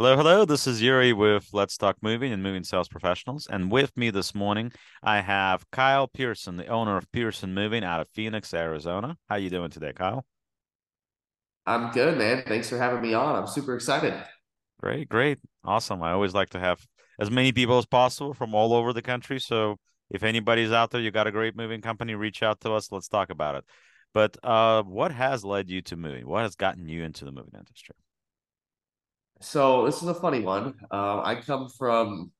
Hello, hello. This is Yuriy with Let's Talk Moving and Moving Sales Professionals. And with me this morning, I have Kyle Pearson, the owner of Pearson Moving out of Phoenix, Arizona. How you doing today, Kyle? I'm good, man. Thanks for having me on. I'm super excited. Great, great. Awesome. I always like to have as many people as possible from all over the country. So if anybody's out there, you got a great moving company, reach out to us. Let's talk about it. But uh, what has led you to moving? What has gotten you into the moving industry? So this is a funny one. Uh, I come from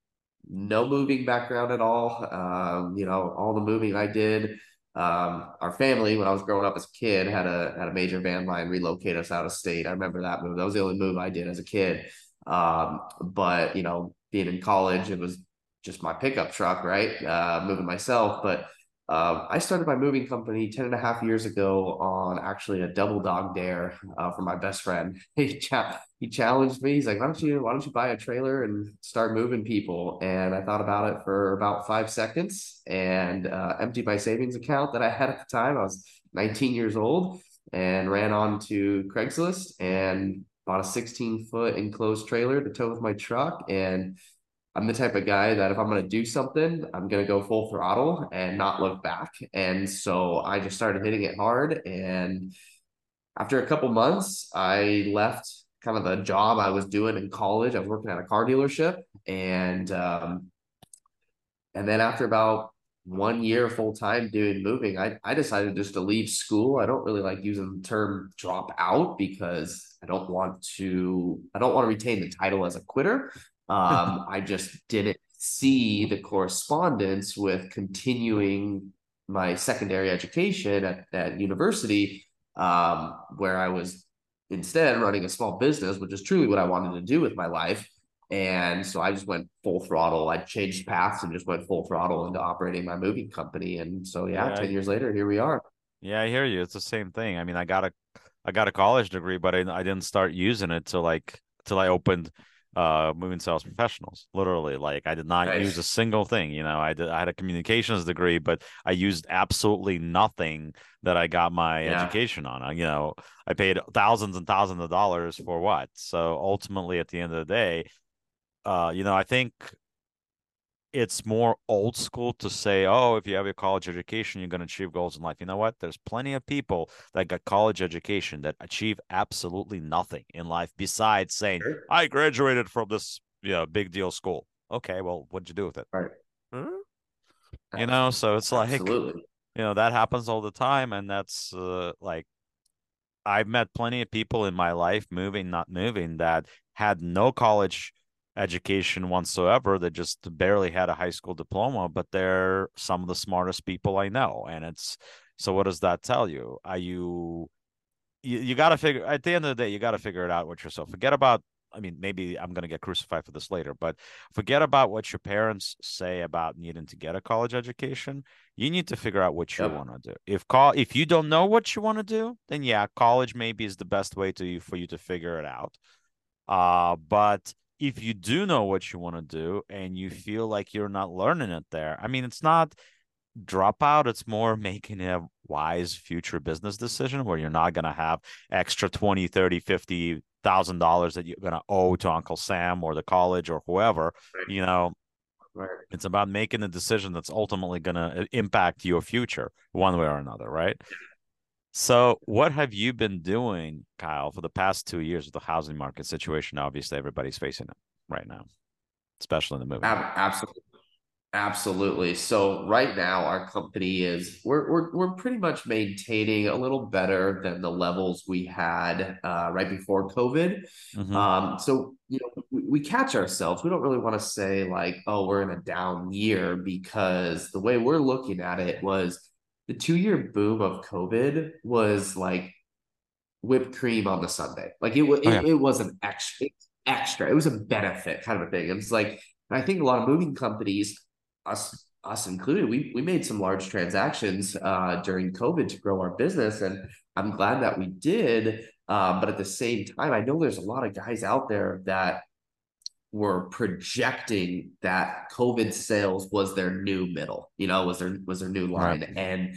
no moving background at all. Um, you know, all the moving I did. Um, our family, when I was growing up as a kid, had a had a major van line relocate us out of state. I remember that move. That was the only move I did as a kid. Um, but you know, being in college, it was just my pickup truck, right? Uh, moving myself, but uh, I started my moving company 10 and a half years ago on actually a double dog dare uh, from my best friend. He, cha- he challenged me. He's like, why don't you, why don't you buy a trailer and start moving people? And I thought about it for about five seconds and uh, emptied my savings account that I had at the time. I was 19 years old and ran on to Craigslist and bought a 16 foot enclosed trailer to tow with my truck. And I'm the type of guy that if I'm going to do something, I'm going to go full throttle and not look back. And so I just started hitting it hard. And after a couple months, I left kind of the job I was doing in college. I was working at a car dealership. And, um, and then after about one year full time doing moving, I, I decided just to leave school. I don't really like using the term drop out because I don't want to, I don't want to retain the title as a quitter. Um, I just didn't see the correspondence with continuing my secondary education at, at university, um, where I was instead running a small business, which is truly what I wanted to do with my life. And so I just went full throttle. I changed paths and just went full throttle into operating my moving company. And so yeah, yeah 10 years later, here we are. Yeah, I hear you. It's the same thing. I mean, I got a I got a college degree, but I, I didn't start using it till like till I opened uh moving sales professionals literally like i did not nice. use a single thing you know i did i had a communications degree but i used absolutely nothing that i got my yeah. education on you know i paid thousands and thousands of dollars for what so ultimately at the end of the day uh you know i think it's more old school to say, oh, if you have a college education, you're going to achieve goals in life. You know what? There's plenty of people that got college education that achieve absolutely nothing in life besides saying, sure. I graduated from this you know, big deal school. Okay, well, what'd you do with it? Right. Hmm? You know, so it's like, absolutely. you know, that happens all the time. And that's uh, like, I've met plenty of people in my life, moving, not moving, that had no college education whatsoever. They just barely had a high school diploma but they're some of the smartest people i know. And it's so what does that tell you? Are you you, you got to figure at the end of the day you got to figure it out with yourself. Forget about i mean maybe i'm going to get crucified for this later but forget about what your parents say about needing to get a college education. You need to figure out what you yep. want to do. If call if you don't know what you want to do then yeah college maybe is the best way to you for you to figure it out. Uh but if you do know what you want to do and you feel like you're not learning it there, I mean, it's not dropout, it's more making a wise future business decision where you're not going to have extra 20, 30, 50 thousand dollars that you're going to owe to Uncle Sam or the college or whoever, right. you know. Right. It's about making a decision that's ultimately going to uh, impact your future one way or another, right? So, what have you been doing, Kyle, for the past two years with the housing market situation? Obviously, everybody's facing it right now, especially in the movie. Absolutely. Absolutely. So right now our company is we're we're we're pretty much maintaining a little better than the levels we had uh, right before COVID. Mm-hmm. Um, so you know we, we catch ourselves. We don't really want to say like, oh, we're in a down year because the way we're looking at it was the two year boom of COVID was like whipped cream on the sundae. Like it, it, oh, yeah. it, was an extra, extra. It was a benefit kind of a thing. It was like, I think a lot of moving companies, us us included, we we made some large transactions uh, during COVID to grow our business, and I'm glad that we did. Uh, but at the same time, I know there's a lot of guys out there that were projecting that COVID sales was their new middle, you know, was their was their new line. Right. And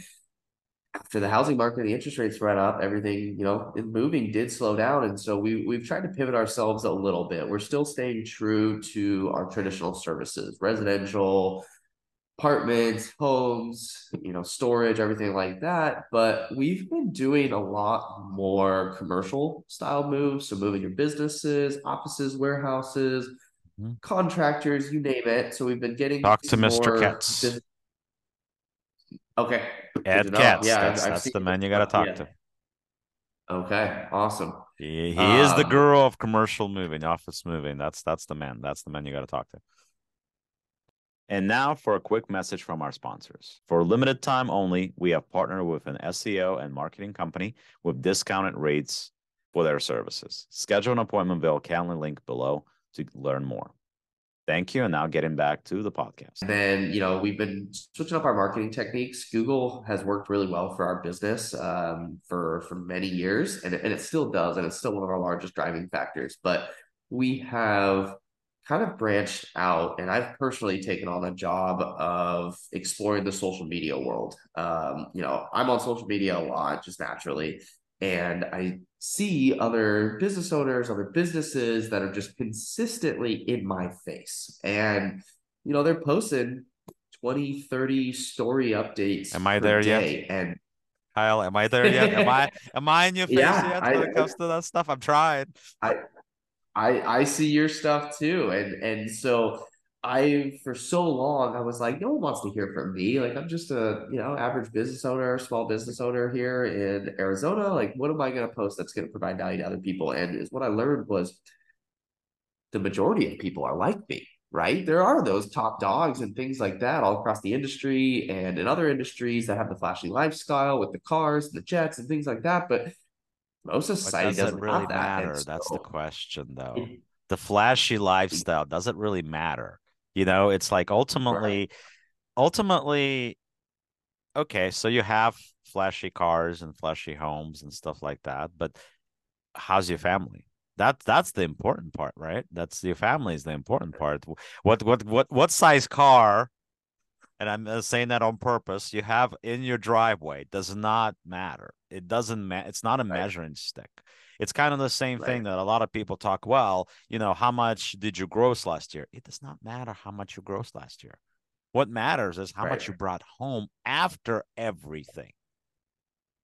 after the housing market, the interest rates went up, everything, you know, moving did slow down. And so we, we've tried to pivot ourselves a little bit. We're still staying true to our traditional services, residential, apartments, homes, you know, storage, everything like that. But we've been doing a lot more commercial style moves. So moving your businesses, offices, warehouses, mm-hmm. contractors, you name it. So we've been getting talk to Mr. Katz. Business- okay. Ed Katz. Yeah, that's, I've, that's I've the man you got to talk yeah. to. Okay, awesome. He, he um, is the um, guru of commercial moving, office moving. That's that's the man. That's the man you got to talk to. And now for a quick message from our sponsors. For limited time only, we have partnered with an SEO and marketing company with discounted rates for their services. Schedule an appointment via Calendly link below to learn more. Thank you. And now getting back to the podcast. And then, you know, we've been switching up our marketing techniques. Google has worked really well for our business um, for, for many years, and, and it still does. And it's still one of our largest driving factors. But we have kind of branched out and I've personally taken on a job of exploring the social media world. Um, you know, I'm on social media a lot just naturally and I see other business owners, other businesses that are just consistently in my face. And you know, they're posting 20, 30 story updates. Am I there yet? And Kyle, am I there yet? Am I am I in your face yeah, yet when I, it comes to that stuff? I'm trying. I I I see your stuff too, and and so I for so long I was like, no one wants to hear from me. Like I'm just a you know average business owner, small business owner here in Arizona. Like, what am I going to post that's going to provide value to other people? And is what I learned was the majority of people are like me, right? There are those top dogs and things like that all across the industry and in other industries that have the flashy lifestyle with the cars and the jets and things like that, but most of society does doesn't really that. matter. That's the question, though. It, the flashy lifestyle doesn't really matter? You know, it's like ultimately, right. ultimately, okay. So you have flashy cars and flashy homes and stuff like that, but how's your family? That that's the important part, right? That's your family is the important part. What what what what size car and I'm uh, saying that on purpose, you have in your driveway does not matter. It doesn't matter. It's not a right. measuring stick. It's kind of the same right. thing that a lot of people talk. Well, you know, how much did you gross last year? It does not matter how much you grossed last year. What matters is how right. much you brought home after everything.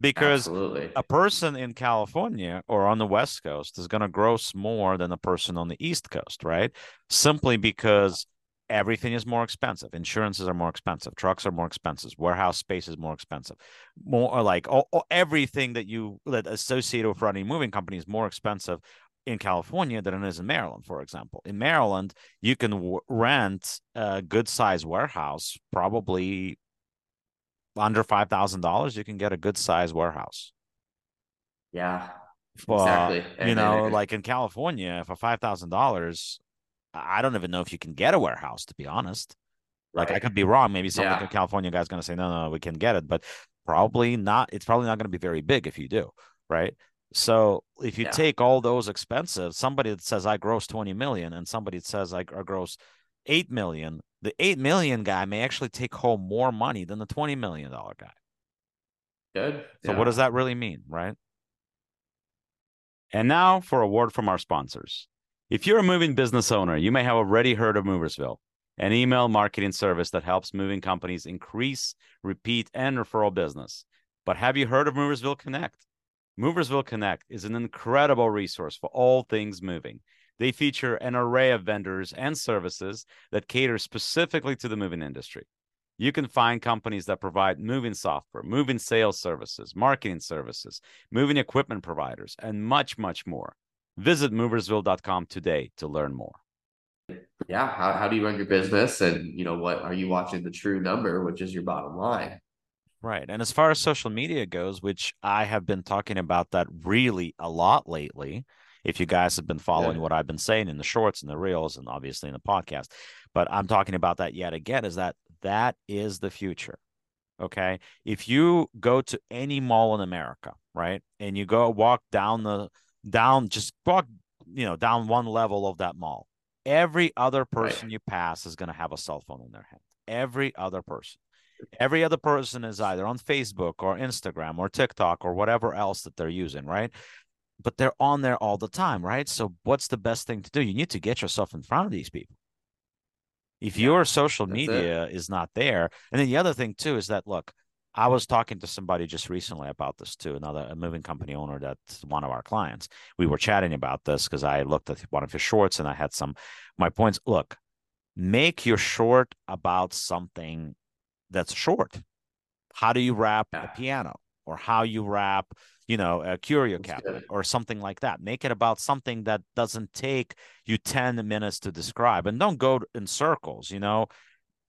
Because Absolutely. a person in California or on the West Coast is going to gross more than a person on the East Coast, right? Simply because everything is more expensive. Insurances are more expensive. Trucks are more expensive. Warehouse space is more expensive. More uh, like all, all, everything that you that associated with running a moving company is more expensive in California than it is in Maryland, for example. In Maryland, you can w- rent a good size warehouse, probably under five thousand dollars. You can get a good size warehouse. Yeah, exactly. you know, like in California, for five thousand dollars, I don't even know if you can get a warehouse, to be honest. Like right. I could be wrong. Maybe some yeah. California guy's going to say, no, no, we can get it, but probably not. It's probably not going to be very big if you do, right? So if you yeah. take all those expenses, somebody that says I gross 20 million and somebody that says I, gross 8 million, the 8 million guy may actually take home more money than the 20 million dollar guy. Good. So yeah. what does that really mean, right? And now for a word from our sponsors. If you're a moving business owner, you may have already heard of Moversville, an email marketing service that helps moving companies increase, repeat, and referral business. But have you heard of Moversville Connect? Moversville Connect is an incredible resource for all things moving. They feature an array of vendors and services that cater specifically to the moving industry. You can find companies that provide moving software, moving sales services, marketing services, moving equipment providers, and much, much more. Visit moversville.com today to learn more. Yeah, how, how do you run your business and you know what are you watching the true number, which is your bottom line? Right. And as far as social media goes, which I have been talking about that really a lot lately, if you guys have been following yeah. what I've been saying in the shorts and the reels and obviously in the podcast, but I'm talking about that yet again is that that is the future. Okay. If you go to any mall in America, right, and you go walk down the down, just walk, you know, down one level of that mall. Every other person right. you pass is going to have a cell phone in their hand. Every other person. Every other person is either on Facebook or Instagram or TikTok or whatever else that they're using, right? But they're on there all the time, right? So what's the best thing to do? You need to get yourself in front of these people. If yeah, your social media it. is not there, and then the other thing too is that look, I was talking to somebody just recently about this too, another a moving company owner that's one of our clients. We were chatting about this because I looked at one of his shorts and I had some my points. Look, make your short about something that's short. How do you wrap a piano or how you wrap, you know, a curio cabinet or something like that. Make it about something that doesn't take you 10 minutes to describe and don't go in circles, you know,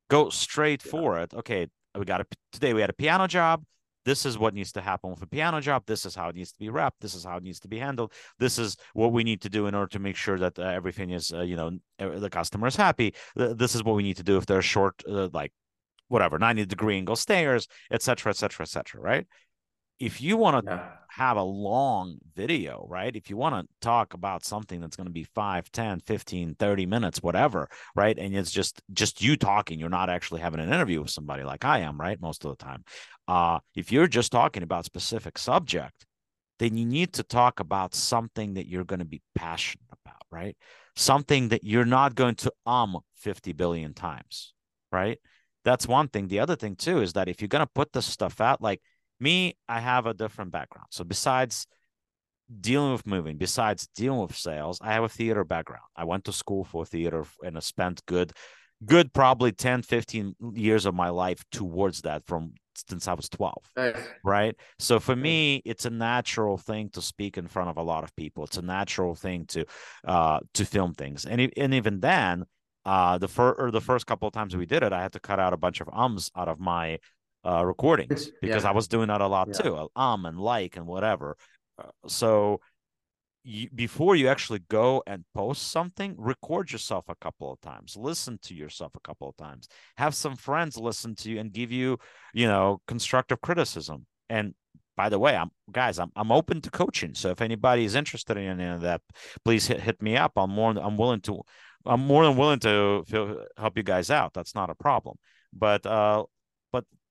go straight yeah. for it. Okay. We got a, today we had a piano job. This is what needs to happen with a piano job. This is how it needs to be wrapped. This is how it needs to be handled. This is what we need to do in order to make sure that uh, everything is, uh, you know, the customer is happy. This is what we need to do if there's short, uh, like whatever 90 degree angle stairs etc etc etc right if you want to yeah. have a long video right if you want to talk about something that's going to be 5 10 15 30 minutes whatever right and it's just just you talking you're not actually having an interview with somebody like i am right most of the time uh if you're just talking about specific subject then you need to talk about something that you're going to be passionate about right something that you're not going to um 50 billion times right that's one thing. The other thing too is that if you're gonna put this stuff out, like me, I have a different background. So besides dealing with moving, besides dealing with sales, I have a theater background. I went to school for theater and I spent good, good probably 10, 15 years of my life towards that from since I was 12. Nice. Right. So for me, it's a natural thing to speak in front of a lot of people. It's a natural thing to uh to film things. And, and even then, uh the first or the first couple of times we did it i had to cut out a bunch of ums out of my uh recordings because yeah. i was doing that a lot yeah. too um and like and whatever uh, so you, before you actually go and post something record yourself a couple of times listen to yourself a couple of times have some friends listen to you and give you you know constructive criticism and by the way, I'm guys, I'm I'm open to coaching. So if anybody is interested in any of that, please hit, hit me up. I'm more I'm willing to I'm more than willing to feel, help you guys out. That's not a problem. But uh,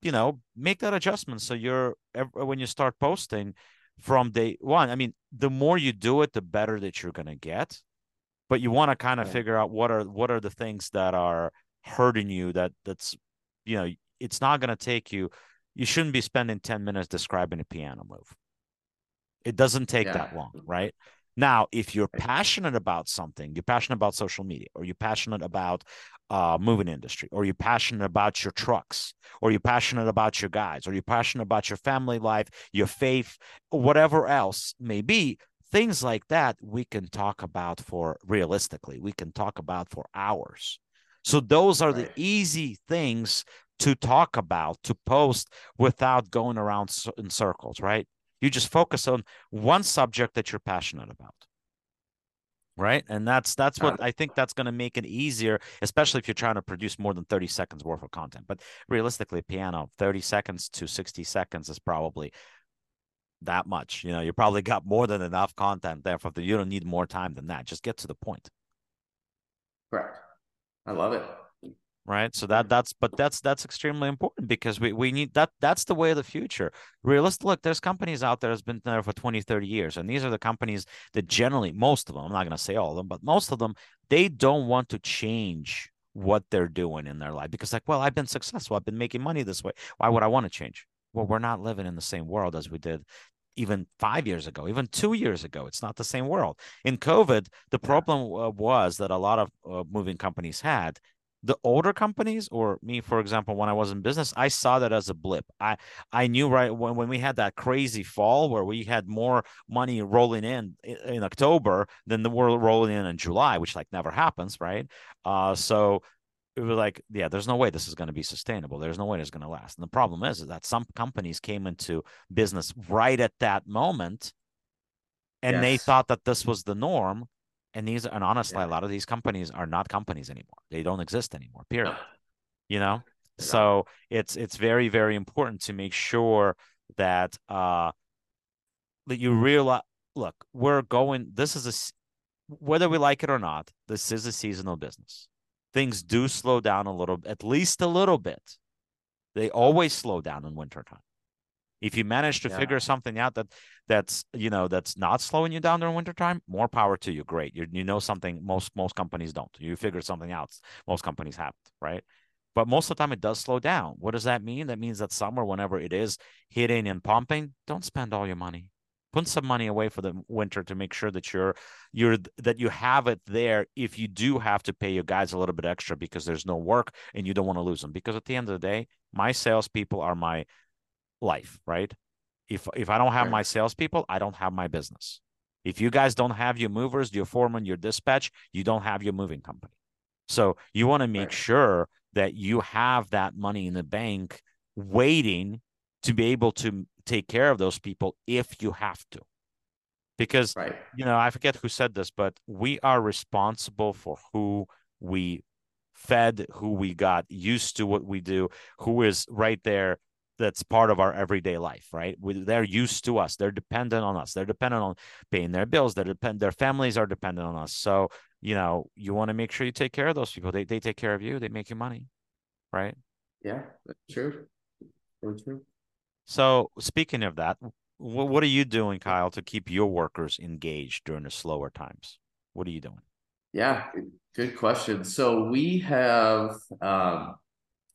you know, make that adjustment so you're when you start posting from day one. I mean, the more you do it, the better that you're gonna get. But you want to kind of yeah. figure out what are what are the things that are hurting you. That that's you know, it's not gonna take you. You shouldn't be spending ten minutes describing a piano move. It doesn't take yeah. that long, right? Now, if you're passionate about something, you're passionate about social media, or you're passionate about uh, moving industry, or you're passionate about your trucks, or you're passionate about your guys, or you're passionate about your family life, your faith, whatever else may be, things like that we can talk about for realistically, we can talk about for hours. So those are the easy things to talk about, to post without going around in circles, right? You just focus on one subject that you're passionate about. Right. And that's that's what I think that's going to make it easier, especially if you're trying to produce more than 30 seconds worth of content. But realistically, piano, 30 seconds to 60 seconds is probably that much. You know, you probably got more than enough content there for the you don't need more time than that. Just get to the point. Correct. I love it right? So that that's but that's that's extremely important because we, we need that that's the way of the future. Realistic look there's companies out there that's been there for 20 30 years and these are the companies that generally most of them i'm not going to say all of them but most of them they don't want to change what they're doing in their life because like well i've been successful i've been making money this way. Why would i want to change? Well we're not living in the same world as we did even five years ago, even two years ago. It's not the same world. In COVID, the problem uh, was that a lot of uh, moving companies had the older companies or me for example when i was in business i saw that as a blip. I i knew right when, when we had that crazy fall where we had more money rolling in in october than the world rolling in in july which like never happens right? Uh so it was like yeah there's no way this is going to be sustainable. There's no way it's going to last. And the problem is, is that some companies came into business right at that moment and yes. they thought that this was the norm and these and honestly yeah. a lot of these companies are not companies anymore. They don't exist anymore period. You know? So it's it's very very important to make sure that uh that you realize look we're going this is a whether we like it or not this is a seasonal business. Things do slow down a little at least a little bit. They always slow down in wintertime. If you manage to Yeah. figure something out that that's you know that's not slowing you down during wintertime, more power to you. Great. You you know something most most companies don't. You figure something out. Most companies haven't, right? But most of the time it does slow down. What does that mean? That means that summer, whenever it is hitting and pumping, don't spend all your money. Put some money away for the winter to make sure that you're you're that you have it there if you do have to pay your guys a little bit extra because there's no work and you don't want to lose them. Because at the end of the day, my salespeople are my life, right? If if I don't have Sure. my salespeople, I don't have my business. If you guys don't have your movers, your foreman, your dispatch, you don't have your moving company. So you want to make Right. sure that you have that money in the bank waiting to be able to take care of those people if you have to. Because Right. you know, I forget who said this, but we are responsible for who we fed, who we got used to what we do, who is right there that's part of our everyday life, right? We, they're used to us. They're dependent on us. They're dependent on paying their bills. They depend. Their families are dependent on us. So you know, you want to make sure you take care of those people. They they take care of you. They make you money, right? Yeah, that's true. Very true. So speaking of that, what what are you doing, Kyle, to keep your workers engaged during the slower times? What are you doing? Yeah, good- good question. So we have um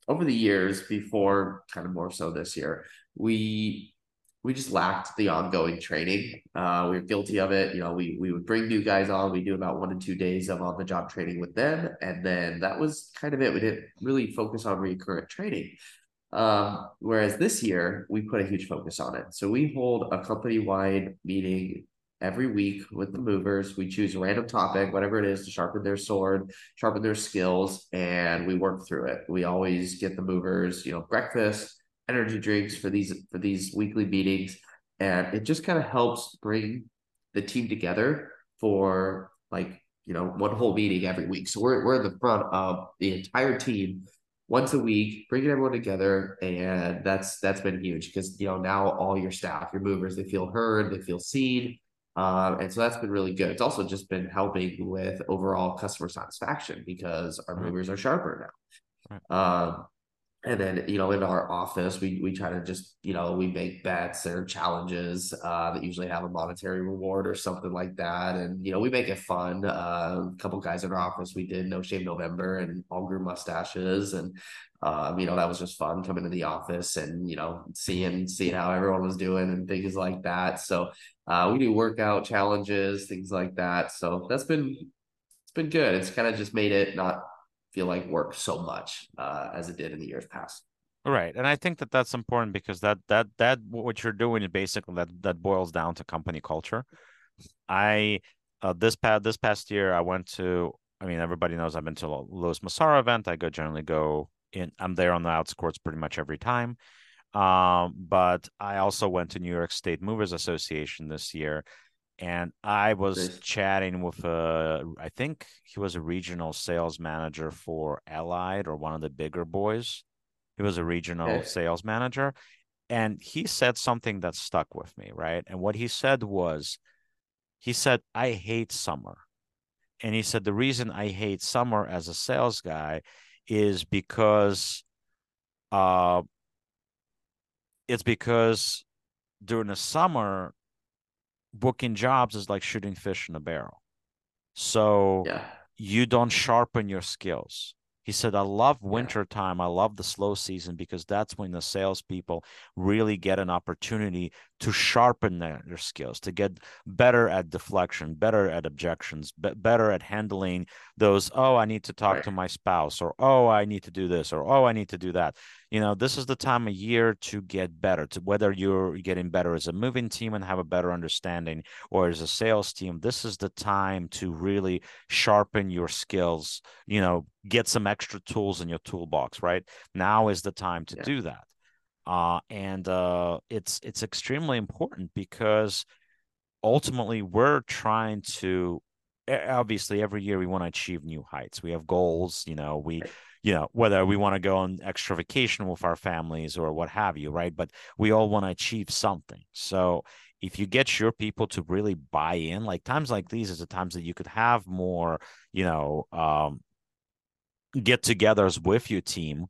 over the years before kind of more so this year, we we just lacked the ongoing training. Uh we were guilty of it. You know, we we would bring new guys on, we do about one to two days of on the job training with them, and then that was kind of it. We didn't really focus on recurrent training. Um, whereas this year we put a huge focus on it. So we hold a company-wide meeting every week with the movers. We choose a random topic, whatever it is, to sharpen their sword, sharpen their skills, and we work through it. We always get the movers, you know, breakfast, energy drinks for these for these weekly meetings, and it just kind of helps bring the team together for like you know one whole meeting every week. So we're we're in the front of the entire team once a week, bringing everyone together, and that's that's been huge because you know now all your staff, your movers, they feel heard, they feel seen, um, and so that's been really good. It's also just been helping with overall customer satisfaction because our movers are sharper now. Right. Um, and then you know in our office we we try to just you know we make bets or challenges uh, that usually have a monetary reward or something like that and you know we make it fun uh, a couple guys in our office we did no shave november and all grew mustaches and um, you know that was just fun coming to the office and you know seeing seeing how everyone was doing and things like that so uh, we do workout challenges things like that so that's been it's been good it's kind of just made it not feel like work so much uh, as it did in the years past. Right, and I think that that's important because that that that what you're doing is basically that that boils down to company culture. I uh, this past this past year I went to. I mean, everybody knows I've been to a Louis Massaro event. I go generally go in. I'm there on the outskirts pretty much every time. Um, but I also went to New York State Movers Association this year, and I was Nice. chatting with uh I think he was a regional sales manager for Allied or one of the bigger boys. He was a regional Okay. sales manager, and he said something that stuck with me, right? And what he said was, he said, I hate summer. And he said, the reason I hate summer as a sales guy is because uh it's because during the summer, booking jobs is like shooting fish in a barrel. So Yeah. you don't sharpen your skills. He said, I love Yeah. winter time. I love the slow season because that's when the salespeople really get an opportunity to sharpen their, their skills, to get better at deflection, better at objections, be- better at handling those, oh, I need to talk Right. to my spouse, or oh, I need to do this, or oh, I need to do that. You know, this is the time of year to get better, to whether you're getting better as a moving team and have a better understanding, or as a sales team, this is the time to really sharpen your skills, you know, get some extra tools in your toolbox, right? Now is the time to Yeah. do that. Uh, and uh, it's it's extremely important because ultimately we're trying to obviously every year we want to achieve new heights. We have goals, you know, we. You know, whether we want to go on extra vacation with our families or what have you, right? But we all want to achieve something. So if you get your people to really buy in, like times like these is the times that you could have more, you know, um, get togethers with your team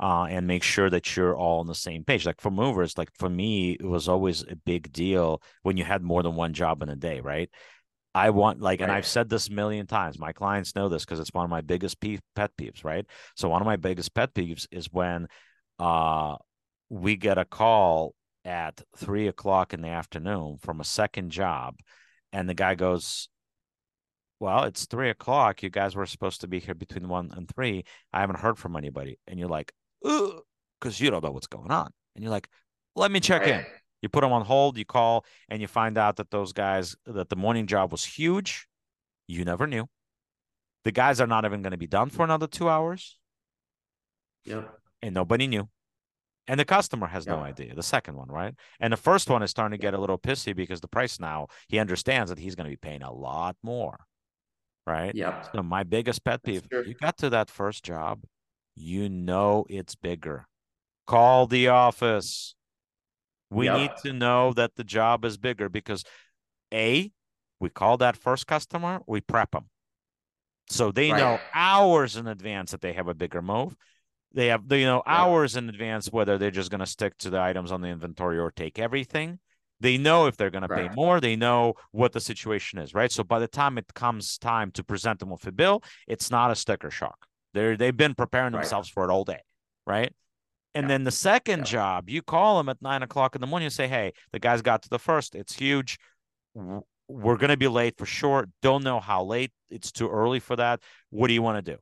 uh, and make sure that you're all on the same page. Like for movers, like for me, it was always a big deal when you had more than one job in a day, right? I want like, right. and I've said this a million times. My clients know this because it's one of my biggest pe- pet peeves, right? So one of my biggest pet peeves is when uh, we get a call at three o'clock in the afternoon from a second job, and the guy goes, well, it's three o'clock. You guys were supposed to be here between one and three. I haven't heard from anybody. And you're like, because you don't know what's going on. And you're like, let me check right. in. You put them on hold, you call, and you find out that those guys, that the morning job was huge. You never knew. The guys are not even going to be done for another two hours. Yep. And nobody knew. And the customer has no idea. The second one, right? And the first one is starting to get a little pissy because the price now, he understands that he's going to be paying a lot more. Right. Yeah. So my biggest pet peeve, you got to that first job, you know it's bigger. Call the office. We yep. need to know that the job is bigger because A, we call that first customer, we prep them. So they right. know hours in advance that they have a bigger move. They have, you know, hours in advance whether they're just going to stick to the items on the inventory or take everything. They know if they're going right. to pay more. They know what the situation is, right? So by the time it comes time to present them with a bill, it's not a sticker shock. They're they've been preparing themselves for it all day, right? And yeah. then the second yeah. job, you call them at nine o'clock in the morning and say, Hey, the guys got to the first. It's huge. We're going to be late for sure. Don't know how late. It's too early for that. What do you want to do?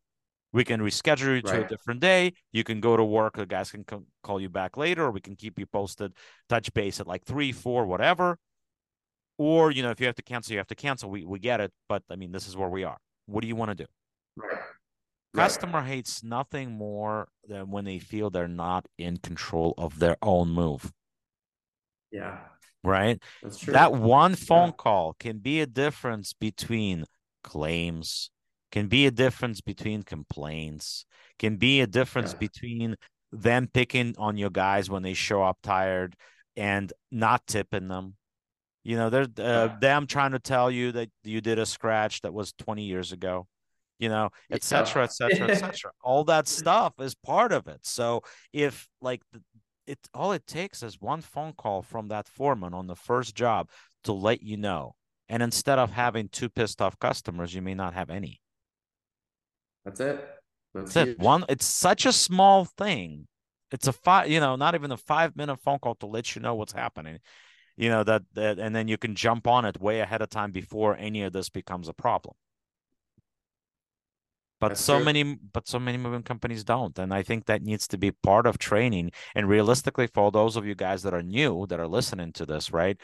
We can reschedule you to right. a different day. You can go to work. The guys can call you back later, or we can keep you posted, touch base at like three, four, whatever. Or, you know, if you have to cancel, you have to cancel. We, we get it. But I mean, this is where we are. What do you want to do? Right. Customer right. hates nothing more than when they feel they're not in control of their own move. Yeah. Right? That's true. That one phone yeah. call can be a difference between claims, can be a difference between complaints, can be a difference yeah. between them picking on your guys when they show up tired and not tipping them. You know, they're uh, yeah. them trying to tell you that you did a scratch that was 20 years ago you know, etc., etc., etc. All that stuff is part of it. So if like it, all it takes is one phone call from that foreman on the first job to let you know. And instead of mm-hmm. having two pissed off customers, you may not have any. That's it. That's, That's it. One. It's such a small thing. It's a five. You know, not even a five minute phone call to let you know what's happening. You know that, that, and then you can jump on it way ahead of time before any of this becomes a problem but That's so true. many but so many moving companies don't and i think that needs to be part of training. And realistically for those of you guys that are new that are listening to this right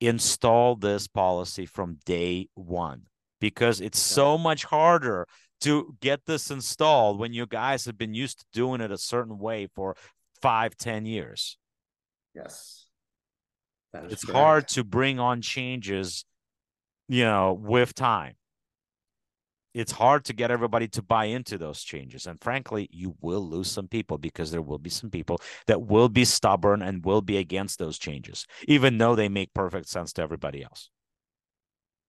install this policy from day one because it's so much harder to get this installed when you guys have been used to doing it a certain way for five ten years. Yes. It's correct. hard to bring on changes you know with time it's hard to get everybody to buy into those changes. And frankly, you will lose some people because there will be some people that will be stubborn and will be against those changes, even though they make perfect sense to everybody else.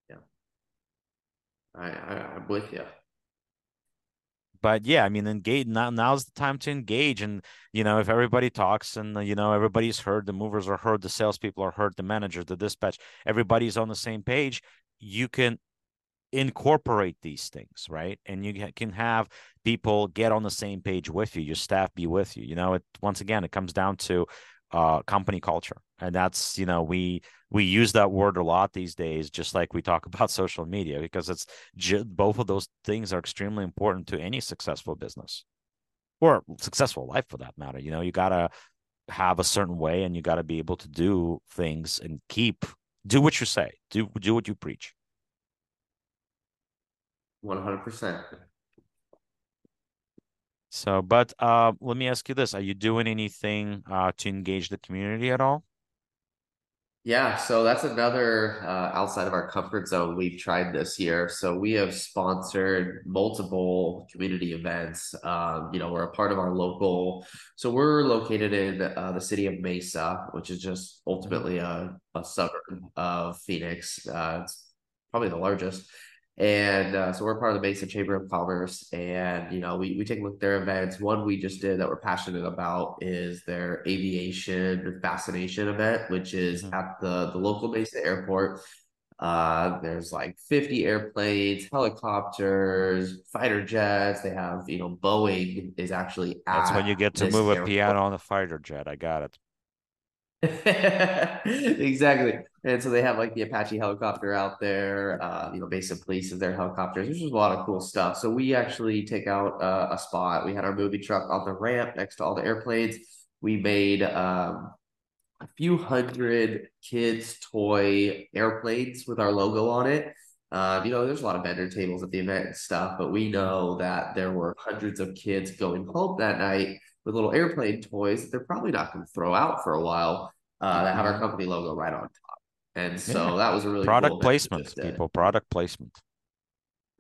Yeah. I, I I'm with you. But yeah, I mean, engage now. Now's the time to engage, and you know, if everybody talks, and you know, everybody's heard, the movers are heard, the salespeople are heard, the manager, the dispatch, everybody's on the same page. You can incorporate these things right? And you can have people get on the same page with you your staff be with you you know? It once again it comes down to uh company culture and that's you know we we use that word a lot these days just like we talk about social media because it's both of those things are extremely important to any successful business. Or successful life for that matter you know? You got to have a certain way and you got to be able to do things and keep do what you say do do what you preach one hundred percent. So, but uh, let me ask you this: Are you doing anything uh, to engage the community at all? Yeah, so that's another uh, outside of our comfort zone we've tried this year. So we have sponsored multiple community events. Um, you know, we're a part of our local. So we're located in uh, the city of Mesa, which is just ultimately a, a suburb of Phoenix. Uh, it's probably the largest And uh, so we're part of the Mesa Chamber of Commerce, and you know we we take a look at their events. One we just did that we're passionate about is their aviation fascination event, which is mm-hmm. at the the local Mesa Airport. Uh, there's like 50 airplanes, helicopters, fighter jets. They have, you know, Boeing is actually That's when you get to move airport. a piano on a fighter jet. I got it. exactly. And so they have like the Apache helicopter out there, uh, you know, Mesa Police of their helicopters. There's just a lot of cool stuff. So we actually take out uh, a spot. We had our movie truck on the ramp next to all the airplanes. We made um, a few hundred kids' toy airplanes with our logo on it. Uh, you know, there's a lot of vendor tables at the event and stuff, but we know that there were hundreds of kids going home that night with little airplane toys that they're probably not going to throw out for a while uh, that have our company logo right on top. And so yeah. that was a really product cool placement, people, product placement.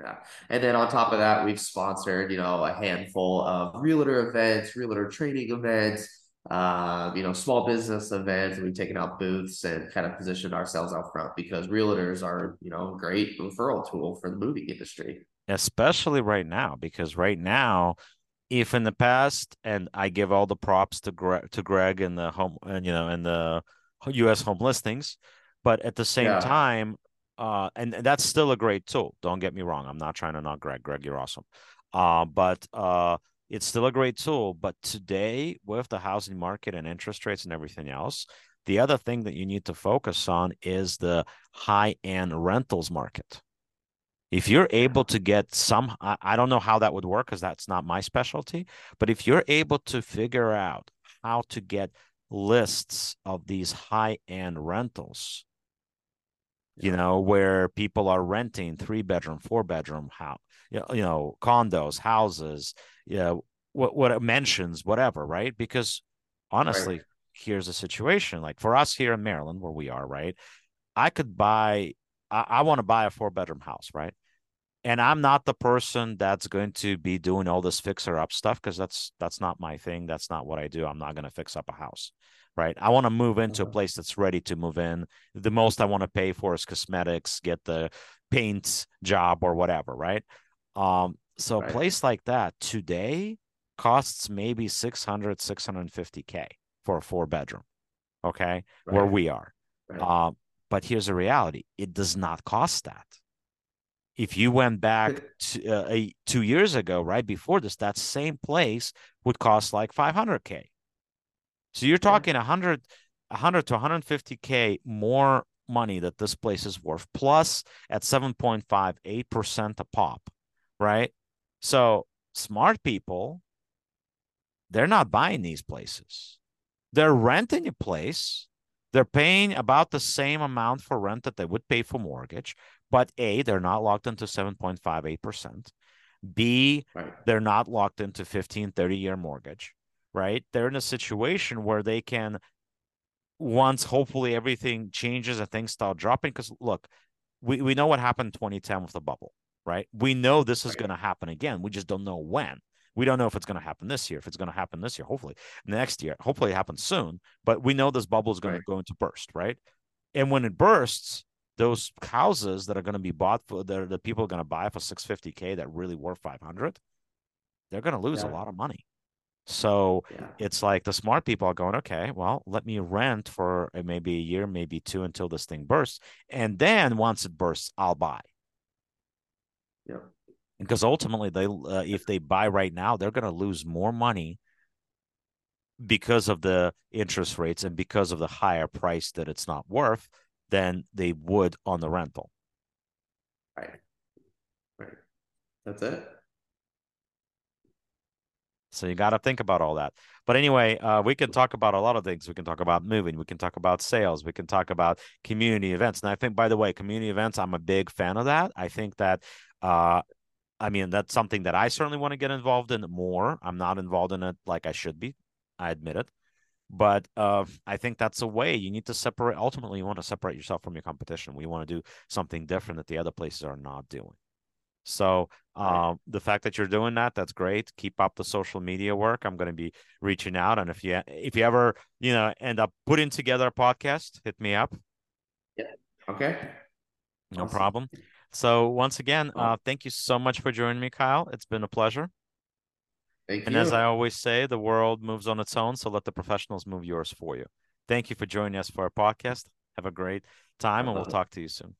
Yeah. And then on top of that, we've sponsored, you know, a handful of realtor events, realtor training events, uh, you know, small business events. We've taken out booths and kind of positioned ourselves out front because realtors are, you know, a great referral tool for the movie industry. Especially right now, because right now if in the past, and I give all the props to Greg, to Greg and the home, and you know, and the U.S. home listings, but at the same yeah. time, uh, and, and that's still a great tool. Don't get me wrong. I'm not trying to knock Greg. Greg, you're awesome. Uh, but uh, it's still a great tool. But today, with the housing market and interest rates and everything else, the other thing that you need to focus on is the high end rentals market. If you're able to get some, I don't know how that would work because that's not my specialty, but if you're able to figure out how to get lists of these high end rentals, you know, where people are renting three bedroom, four bedroom house, you know, condos, houses, you know, what, what mentions, whatever, right? Because honestly, right. here's a situation like for us here in Maryland, where we are, right? I could buy I, I want to buy a four bedroom house, right? And I'm not the person that's going to be doing all this fixer up stuff because that's that's not my thing. That's not what I do. I'm not going to fix up a house, right? I want to move into a uh-huh. place that's ready to move in. The most I want to pay for is cosmetics, get the paint job or whatever, right? Um, so right. a place like that today costs maybe 600 650k for a four bedroom okay right. where we are right. um, but here's the reality it does not cost that. If you went back to, uh, a, two years ago, right before this, that same place would cost like 500K. So you're talking yeah. 100, 100 to 150K more money that this place is worth, plus at 7.58% a pop, right? So smart people, they're not buying these places. They're renting a place they're paying about the same amount for rent that they would pay for mortgage, but A, they're not locked into 7.58%. B, right. they're not locked into 15, 30 year mortgage, right? They're in a situation where they can, once hopefully everything changes and things start dropping, because look, we, we know what happened in 2010 with the bubble, right? We know this is right. going to happen again. We just don't know when. We don't know if it's going to happen this year, if it's going to happen this year, hopefully next year. Hopefully it happens soon, but we know this bubble is going right. to go into burst, right? And when it bursts, those houses that are going to be bought for the, the people are going to buy for 650k that really worth 500 they're going to lose yeah. a lot of money so yeah. it's like the smart people are going okay well let me rent for maybe a year maybe two until this thing bursts and then once it bursts i'll buy yeah because ultimately they uh, if they buy right now they're going to lose more money because of the interest rates and because of the higher price that it's not worth than they would on the rental right right that's it so you got to think about all that. But anyway, uh, we can talk about a lot of things. We can talk about moving. We can talk about sales. We can talk about community events. And I think, by the way, community events, I'm a big fan of that. I think that uh, I mean, that's something that I certainly want to get involved in more. I'm not involved in it like I should be. I admit it. But uh, I think that's a way you need to separate. Ultimately, you want to separate yourself from your competition. We want to do something different that the other places are not doing. So. Um, the fact that you're doing that, that's great. Keep up the social media work. I'm going to be reaching out, and if you if you ever you know end up putting together a podcast, hit me up. Yeah. Okay. No awesome. problem. So once again, uh, thank you so much for joining me, Kyle. It's been a pleasure. Thank and you. as I always say, the world moves on its own, so let the professionals move yours for you. Thank you for joining us for our podcast. Have a great time, and we'll talk to you soon.